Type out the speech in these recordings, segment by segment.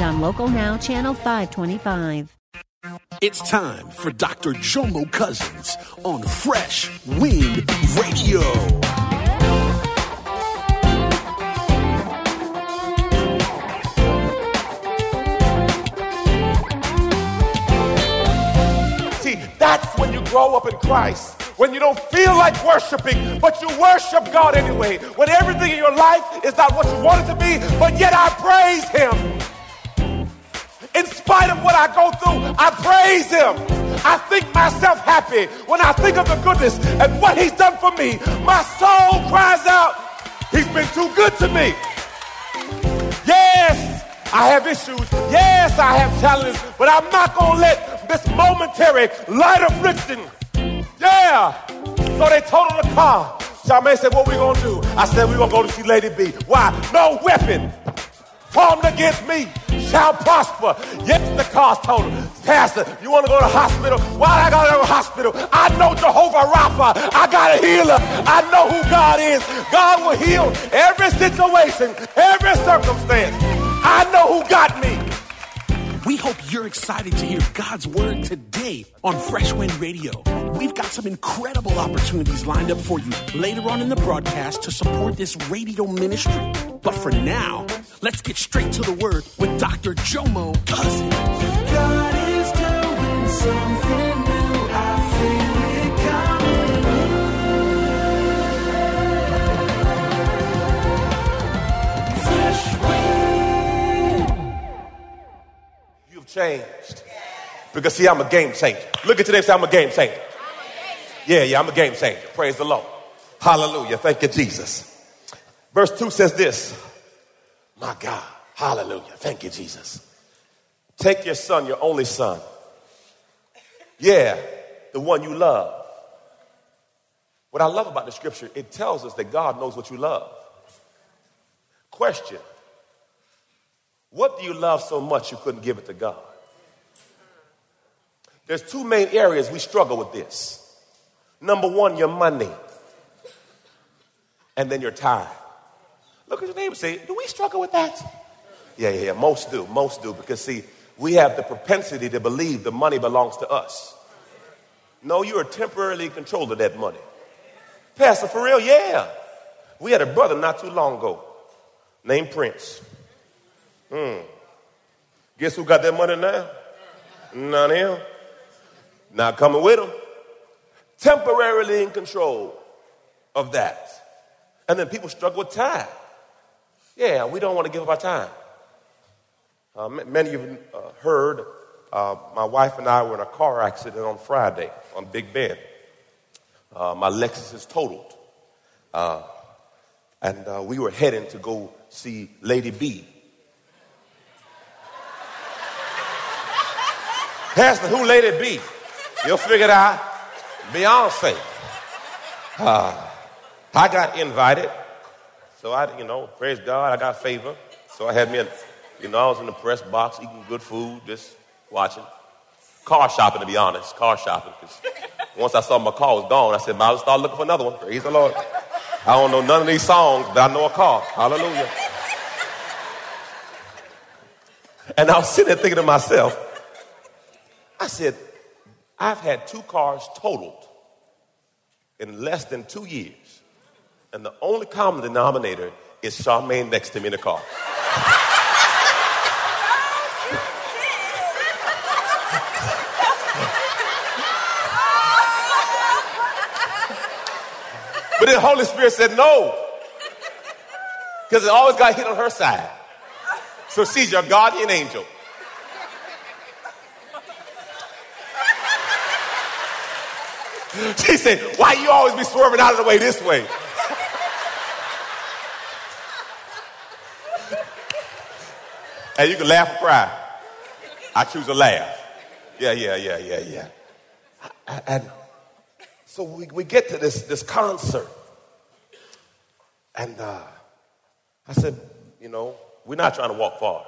and on Local Now, Channel 525. It's time for Dr. Jomo Cousins on Fresh Wind Radio. See, that's when you grow up in Christ. When you don't feel like worshiping, but you worship God anyway. When everything in your life is not what you want it to be, but yet I praise Him. In spite of what I go through, I praise Him. I think myself happy when I think of the goodness and what He's done for me. My soul cries out, He's been too good to me. Yes, I have issues. Yes, I have challenges, but I'm not going to let this momentary light affliction. Yeah. So they totaled the car. Charmaine said, What we going to do? I said, We're going to go to see Lady B. Why? No weapon formed against me shall prosper. Yes, the car's totaled. Pastor, you want to go to hospital? Why I got to go to hospital? I know Jehovah Rapha. I got a healer. I know who God is. God will heal every situation, every circumstance. I know who got me. We hope you're excited to hear God's word today on Fresh Wind Radio. We've got some incredible opportunities lined up for you later on in the broadcast to support this radio ministry. But for now, let's get straight to the word with Dr. Jomo Cousins. God is doing something new. I feel it coming. Fresh wind. You've changed. Because see, I'm a game changer. Look at today and say, I'm a game changer. Yeah, yeah, I'm a game changer. Praise the Lord. Hallelujah. Thank you, Jesus. Verse 2 says this. My God. Hallelujah. Thank you, Jesus. Take your son, your only son. Yeah, the one you love. What I love about the scripture, it tells us that God knows what you love. Question What do you love so much you couldn't give it to God? There's two main areas we struggle with this. Number one, your money, and then your time. Look at your neighbor say, Do we struggle with that? Yeah, yeah, yeah. Most do. Most do. Because, see, we have the propensity to believe the money belongs to us. No, you are temporarily in control of that money. Pastor, for real? Yeah. We had a brother not too long ago named Prince. Hmm. Guess who got that money now? Not him. Not coming with him. Temporarily in control of that. And then people struggle with time. Yeah, we don't want to give up our time. Uh, many of you uh, heard uh, my wife and I were in a car accident on Friday on Big Bend. Uh, my Lexus is totaled. Uh, and uh, we were heading to go see Lady B. Pastor, who Lady B? You'll figure it out. Beyonce. Uh, I got invited. So I, you know, praise God, I got favor. So I had me, a, you know, I was in the press box eating good food, just watching. Car shopping, to be honest, car shopping. Because once I saw my car was gone, I said, might as well start looking for another one. Praise the Lord. I don't know none of these songs, but I know a car. Hallelujah. And I was sitting there thinking to myself, I said, I've had two cars totaled in less than two years. And the only common denominator is Charmaine next to me in the car. But the Holy Spirit said no. Because it always got hit on her side. So she's your guardian angel. She said, Why you always be swerving out of the way this way? and you can laugh or cry. I choose to laugh. Yeah, yeah, yeah, yeah, yeah. And so we, we get to this, this concert. And uh, I said, you know, we're not trying to walk far.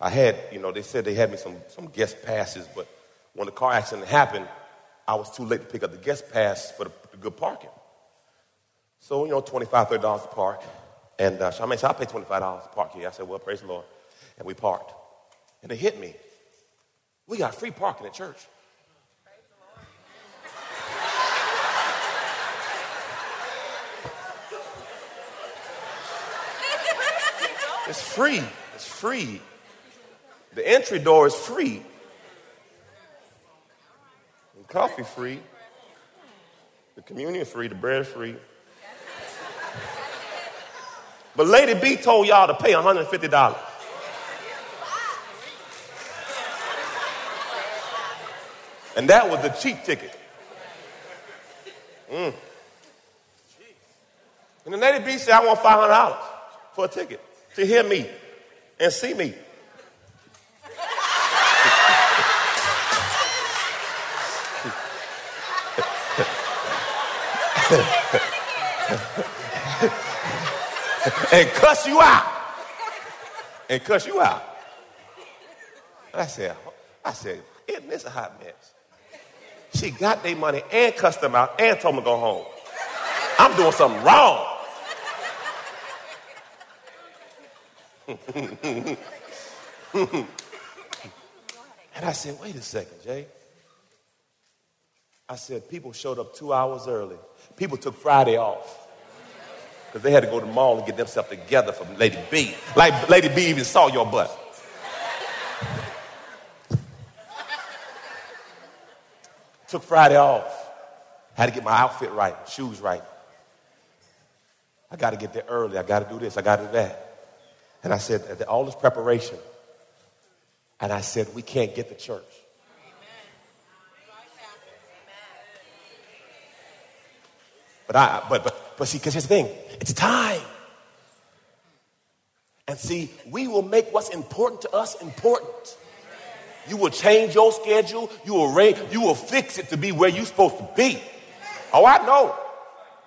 I had, you know, they said they had me some, some guest passes, but when the car accident happened, I was too late to pick up the guest pass for the, good parking. So, you know, $25, $30 to park. And uh, Charmaine said, I'll pay $25 to park here. I said, well, praise the Lord. And we parked. And it hit me. We got free parking at church. It's free. It's free. The entry door is free. Coffee free. The communion free. The bread free. But Lady B told y'all to pay $150. And that was the cheap ticket. Mm. And the Lady B said, I want $500 for a ticket to hear me and see me. and cuss you out. And cuss you out. I said, I said, isn't this a hot mess? She got their money and cussed them out and told them to go home. I'm doing something wrong. and I said, wait a second, Jay. I said, people showed up two hours early. People took Friday off because they had to go to the mall and get themselves together for Lady B. Like Lady B even saw your butt. Took Friday off. Had to get my outfit right, shoes right. I got to get there early. I got to do this. I got to do that. And I said, all this preparation. And I said, we can't get to church. But I, but, but, but see, because here's the thing it's time. And see, we will make what's important to us important. You will change your schedule. You will rate, you will fix it to be where you're supposed to be. Oh, I know.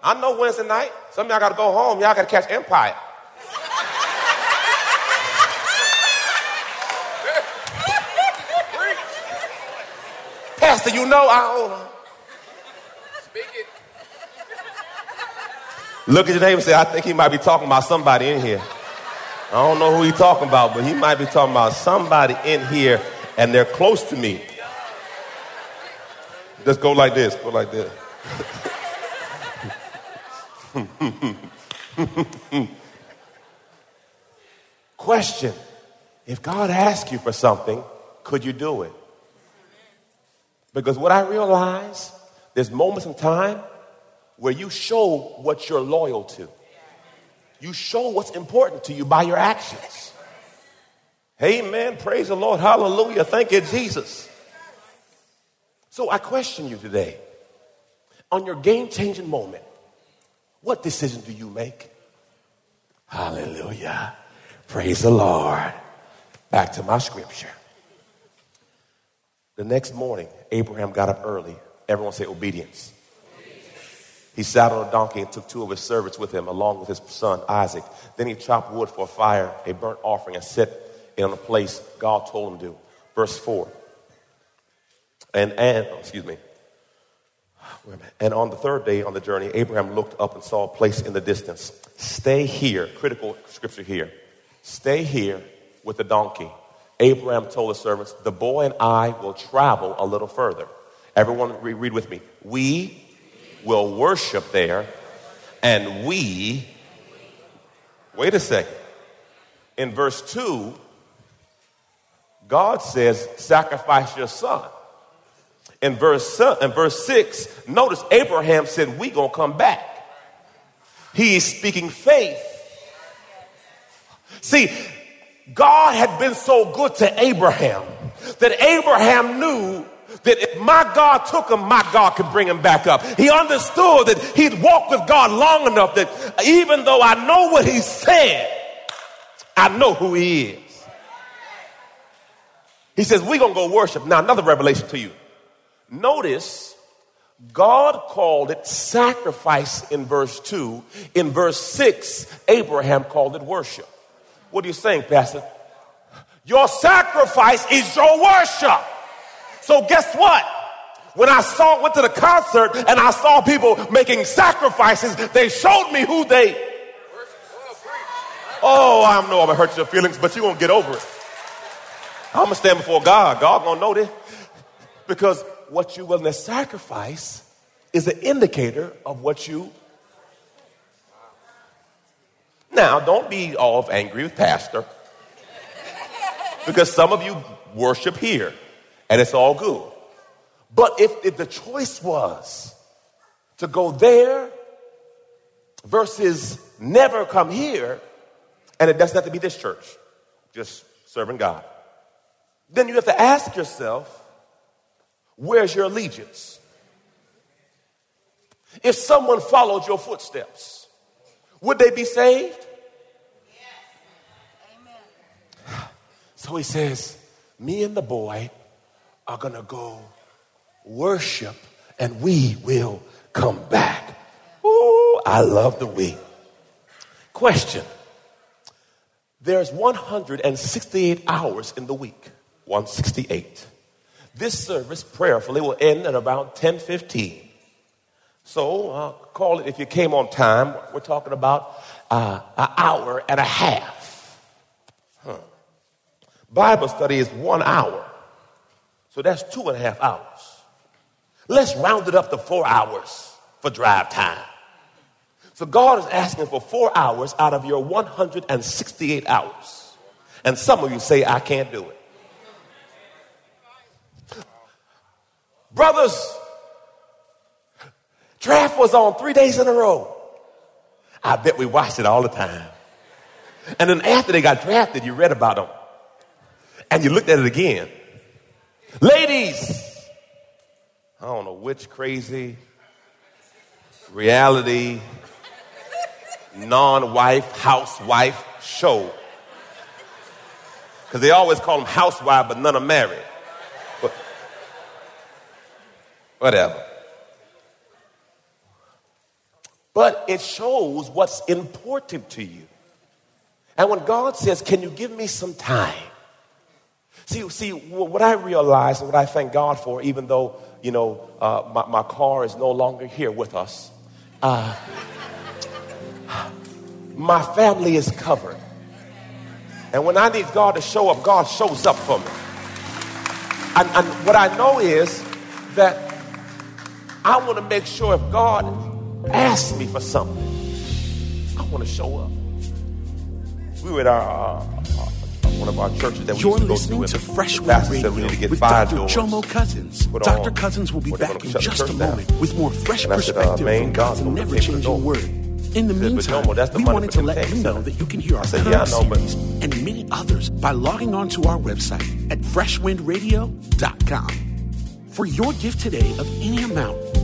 I know Wednesday night. Some of y'all got to go home. Y'all got to catch Empire. Pastor, you know I hold on. Speak it. Look at your neighbor and say, I think he might be talking about somebody in here. I don't know who he's talking about, but he might be talking about somebody in here and they're close to me. Just go like this, go like this. Question If God asks you for something, could you do it? Because what I realize, there's moments in time where you show what you're loyal to. You show what's important to you by your actions. Amen. Praise the Lord. Hallelujah. Thank you, Jesus. So I question you today on your game changing moment, what decision do you make? Hallelujah. Praise the Lord. Back to my scripture. The next morning, Abraham got up early. Everyone say obedience. He sat on a donkey and took two of his servants with him, along with his son Isaac. Then he chopped wood for a fire, a burnt offering, and set it on a place God told him to. Verse 4. And, and oh, excuse me. And on the third day on the journey, Abraham looked up and saw a place in the distance. Stay here, critical scripture here. Stay here with the donkey. Abraham told the servants, The boy and I will travel a little further. Everyone read with me. We will worship there, and we. Wait a second. In verse 2, God says, Sacrifice your son. In verse, in verse 6, notice Abraham said, we going to come back. He is speaking faith. See, God had been so good to Abraham that Abraham knew that if my God took him, my God could bring him back up. He understood that he'd walked with God long enough that even though I know what he said, I know who he is. He says, We're going to go worship. Now, another revelation to you. Notice God called it sacrifice in verse 2. In verse 6, Abraham called it worship. What are you saying, Pastor? Your sacrifice is your worship. So, guess what? When I saw, went to the concert and I saw people making sacrifices, they showed me who they. Oh, I know I'm gonna hurt your feelings, but you're gonna get over it. I'm gonna stand before God. God gonna know this. Because what you willing to sacrifice is an indicator of what you. Now, don't be all angry with Pastor. Because some of you worship here, and it's all good. But if, if the choice was to go there versus never come here, and it doesn't have to be this church, just serving God, then you have to ask yourself, where's your allegiance? If someone followed your footsteps, would they be saved? So he says, Me and the boy are going to go worship and we will come back. Ooh, I love the we. Question There's 168 hours in the week. 168. This service prayerfully will end at about 10:15. So uh, call it if you came on time. We're talking about uh, an hour and a half. Huh. Bible study is one hour, so that's two and a half hours. Let's round it up to four hours for drive time. So God is asking for four hours out of your 168 hours. And some of you say, I can't do it. Brothers, draft was on three days in a row. I bet we watched it all the time. And then after they got drafted, you read about them. And you looked at it again. Ladies, I don't know which crazy reality non-wife housewife show. Because they always call them housewife but none are married. But whatever. But it shows what's important to you. And when god says can you give me some time See, see, what I realize and what I thank God for, even though, you know, uh, my, my car is no longer here with us, uh, my family is covered. And when I need God to show up, God shows up for me. And, and what I know is that I want to make sure if God asks me for something, I want to show up. We were at our, uh, one of our churches that we You're used to go listening to. to Fresh Wind Radio we need to get with five Dr. doors Jomo Cousins. Dr. Cousins will be back in just a down. moment with more fresh And I said, uh, perspective from God's God's gonna pay for never-changing doors. word. In the said, meantime, the we money wanted to let you know that you can hear our said, yeah, know, series and many others by logging on to our website at freshwindradio.com. For your gift today of any amount,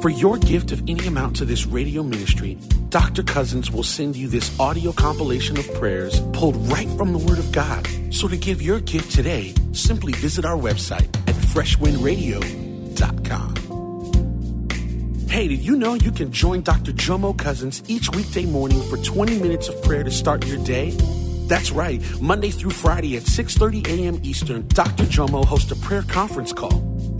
For your gift of any amount to this radio ministry, Dr. Cousins will send you this audio compilation of prayers pulled right from the Word of God. So to give your gift today, simply visit our website at freshwindradio.com. Hey, did you know you can join Dr. Jomo Cousins each weekday morning for 20 minutes of prayer to start your day? That's right. Monday through Friday at 6:30 a.m. Eastern, Dr. Jomo hosts a prayer conference call.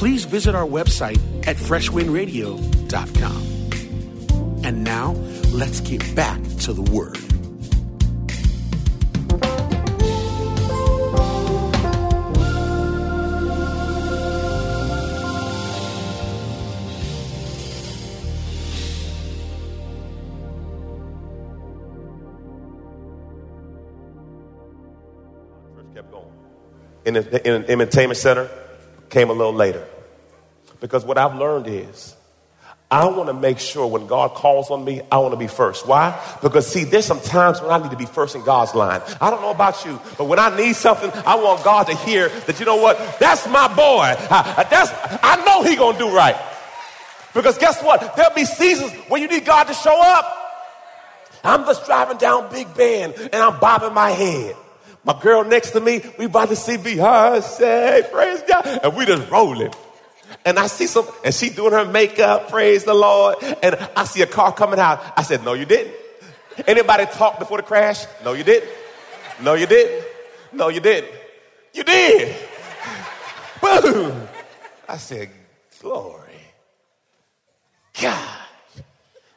please visit our website at freshwindradio.com. And now, let's get back to the Word. Church kept going. In the, in the entertainment center came a little later. Because what I've learned is I want to make sure when God calls on me, I want to be first. Why? Because see, there's some times when I need to be first in God's line. I don't know about you, but when I need something, I want God to hear that you know what? That's my boy. I, that's I know he gonna do right. Because guess what? There'll be seasons where you need God to show up. I'm just driving down Big Bend and I'm bobbing my head. My girl next to me, we about to see Beyonce, praise God, and we just rolling. And I see some, and she doing her makeup, praise the Lord. And I see a car coming out. I said, no, you didn't. Anybody talk before the crash? No, you didn't. No, you didn't. No, you didn't. You did. Boom. I said, glory. God.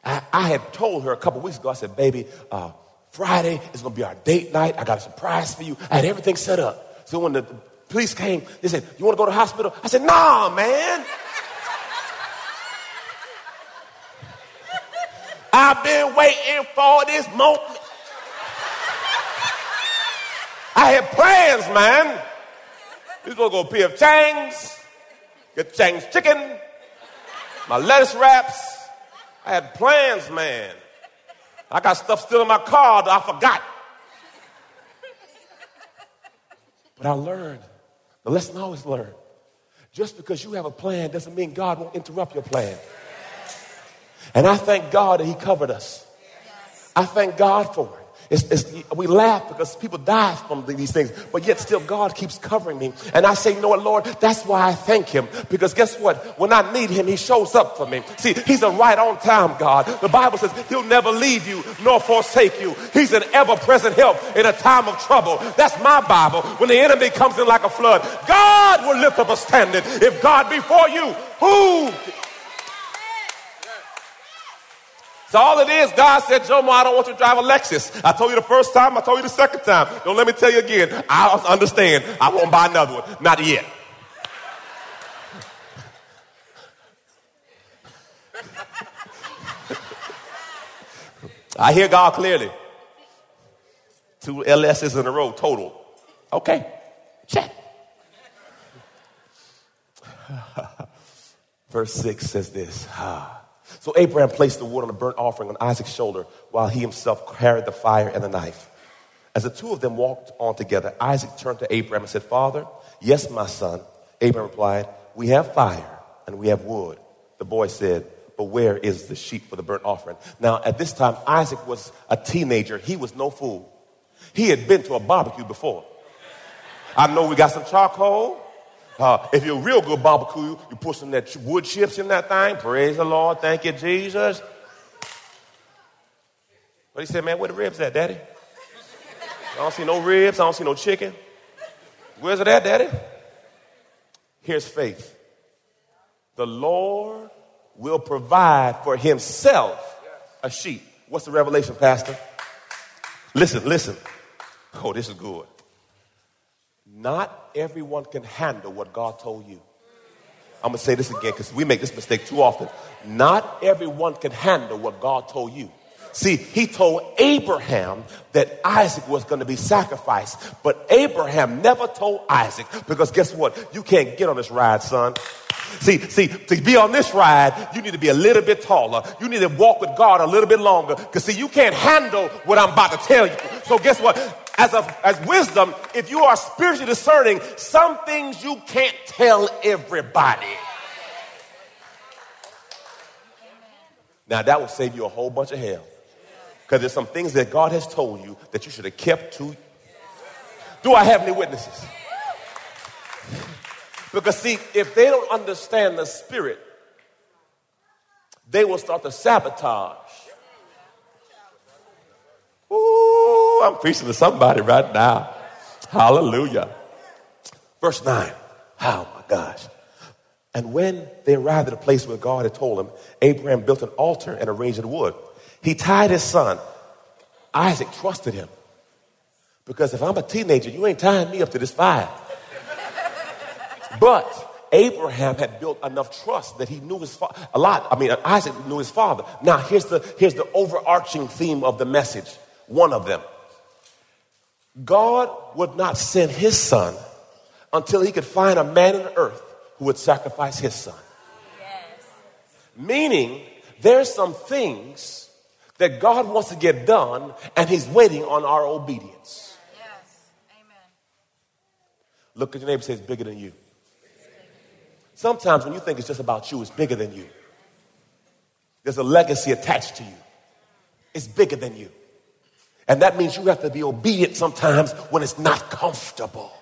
I, I had told her a couple weeks ago, I said, baby, uh, Friday is going to be our date night. I got a surprise for you. I had everything set up. So when the police came, they said, you want to go to the hospital? I said, nah, man. I've been waiting for this moment. I had plans, man. We was gonna go P.F. Chang's, get Chang's chicken, my lettuce wraps. I had plans, man. I got stuff still in my car that I forgot. But I learned. The lesson I always learn. Just because you have a plan doesn't mean God won't interrupt your plan. And I thank God that He covered us. I thank God for it. It's, it's, we laugh because people die from these things, but yet still God keeps covering me. And I say, what, Lord, that's why I thank Him. Because guess what? When I need Him, He shows up for me. See, He's a right on time God. The Bible says He'll never leave you nor forsake you. He's an ever present help in a time of trouble. That's my Bible. When the enemy comes in like a flood, God will lift up a standard. If God be for you, who So all it is, God said, Jomo, I don't want you to drive a Lexus. I told you the first time, I told you the second time. Don't let me tell you again. I understand. I won't buy another one. Not yet. I hear God clearly. Two LSs in a row total. Okay, check. Verse 6 says this. Ah. So Abraham placed the wood on the burnt offering on Isaac's shoulder while he himself carried the fire and the knife. As the two of them walked on together, Isaac turned to Abraham and said, Father, yes, my son. Abraham replied, We have fire and we have wood. The boy said, But where is the sheep for the burnt offering? Now, at this time, Isaac was a teenager. He was no fool. He had been to a barbecue before. I know we got some charcoal. Uh, if you're a real good barbecue, you put some that wood chips in that thing. Praise the Lord. Thank you, Jesus. But he said, man, where the ribs at, daddy? I don't see no ribs. I don't see no chicken. Where's it at, daddy? Here's faith. The Lord will provide for himself a sheep. What's the revelation, Pastor? Listen, listen. Oh, this is good. Not everyone can handle what God told you. I'm going to say this again because we make this mistake too often. Not everyone can handle what God told you. See, he told Abraham that Isaac was going to be sacrificed, but Abraham never told Isaac because guess what? You can't get on this ride, son. See, see, to be on this ride, you need to be a little bit taller. You need to walk with God a little bit longer. Because see, you can't handle what I'm about to tell you. So guess what? As a, as wisdom, if you are spiritually discerning, some things you can't tell everybody. Now that will save you a whole bunch of hell. Because there's some things that God has told you that you should have kept to. Do I have any witnesses? Because, see, if they don't understand the spirit, they will start to sabotage. Ooh, I'm preaching to somebody right now. Hallelujah. Verse 9. Oh my gosh. And when they arrived at a place where God had told him, Abraham built an altar and arranged it wood. He tied his son. Isaac trusted him. Because if I'm a teenager, you ain't tying me up to this fire. But Abraham had built enough trust that he knew his father a lot. I mean, Isaac knew his father. Now, here's the, here's the overarching theme of the message. One of them. God would not send his son until he could find a man on earth who would sacrifice his son. Meaning, there's some things that God wants to get done, and he's waiting on our obedience. Yes. Amen. Look at your neighbor and say, It's bigger than you. Sometimes when you think it's just about you, it's bigger than you. There's a legacy attached to you, it's bigger than you. And that means you have to be obedient sometimes when it's not comfortable.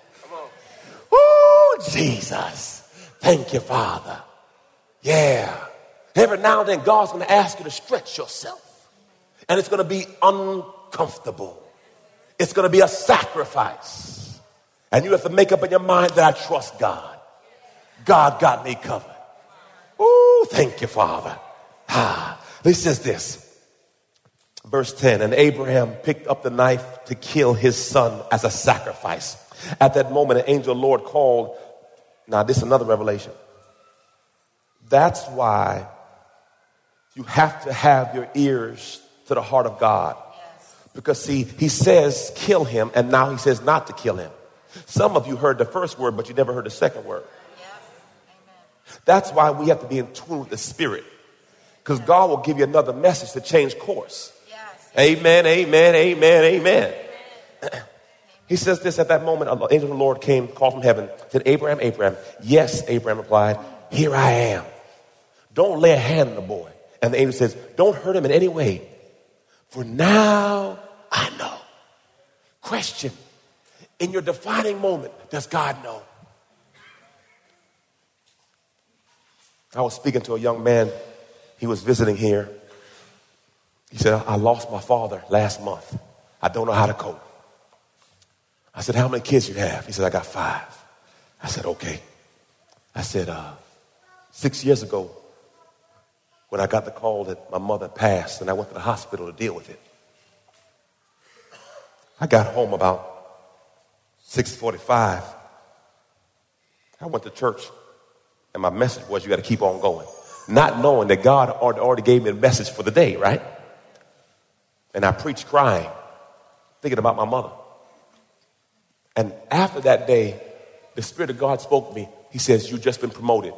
Woo, Jesus. Thank you, Father. Yeah. Every now and then, God's going to ask you to stretch yourself. And it's going to be uncomfortable. It's going to be a sacrifice. And you have to make up in your mind that I trust God. God got me covered. Ooh, thank you, Father. Ah, this says this. Verse 10 And Abraham picked up the knife to kill his son as a sacrifice. At that moment, an angel of the Lord called. Now, this is another revelation. That's why you have to have your ears to the heart of God. Because, see, he says kill him, and now he says not to kill him. Some of you heard the first word, but you never heard the second word. That's why we have to be in tune with the Spirit. Because God will give you another message to change course. Yes. Amen, amen, amen, amen. He says this at that moment. An angel of the Lord came, called from heaven, said, Abraham, Abraham. Yes, Abraham replied, Here I am. Don't lay a hand on the boy. And the angel says, Don't hurt him in any way. For now I know. Question In your defining moment, does God know? I was speaking to a young man. He was visiting here. He said, I lost my father last month. I don't know how to cope. I said, How many kids you have? He said, I got five. I said, Okay. I said, uh, Six years ago, when I got the call that my mother passed and I went to the hospital to deal with it, I got home about 645. I went to church and my message was you got to keep on going. Not knowing that God already gave me a message for the day, right? And I preached crying, thinking about my mother. And after that day, the Spirit of God spoke to me. He says, You've just been promoted.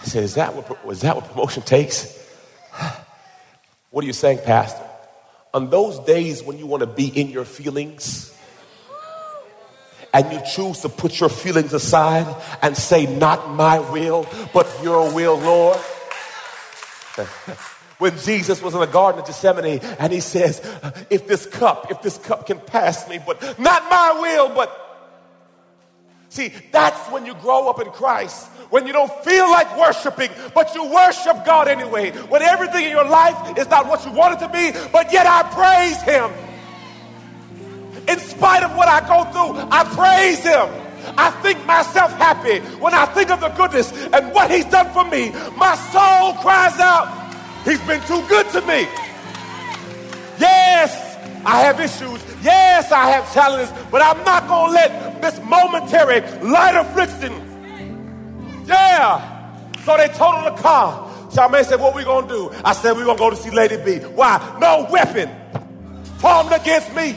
I said, Is that what, is that what promotion takes? What are you saying, Pastor? On those days when you want to be in your feelings and you choose to put your feelings aside and say, Not my will, but your will, Lord. when Jesus was in the Garden of Gethsemane and he says, If this cup, if this cup can pass me, but not my will, but See, that's when you grow up in Christ. When you don't feel like worshiping, but you worship God anyway. When everything in your life is not what you want it to be, but yet I praise Him. In spite of what I go through, I praise Him. I think myself happy when I think of the goodness and what He's done for me. My soul cries out, He's been too good to me. Yes, I have issues. Yes, I have challenges, but I'm not going to let this momentary light affliction. Yeah. So they totaled the car. Charmaine said, What we to do? I said, We're to go to see Lady B. Why? No weapon formed against me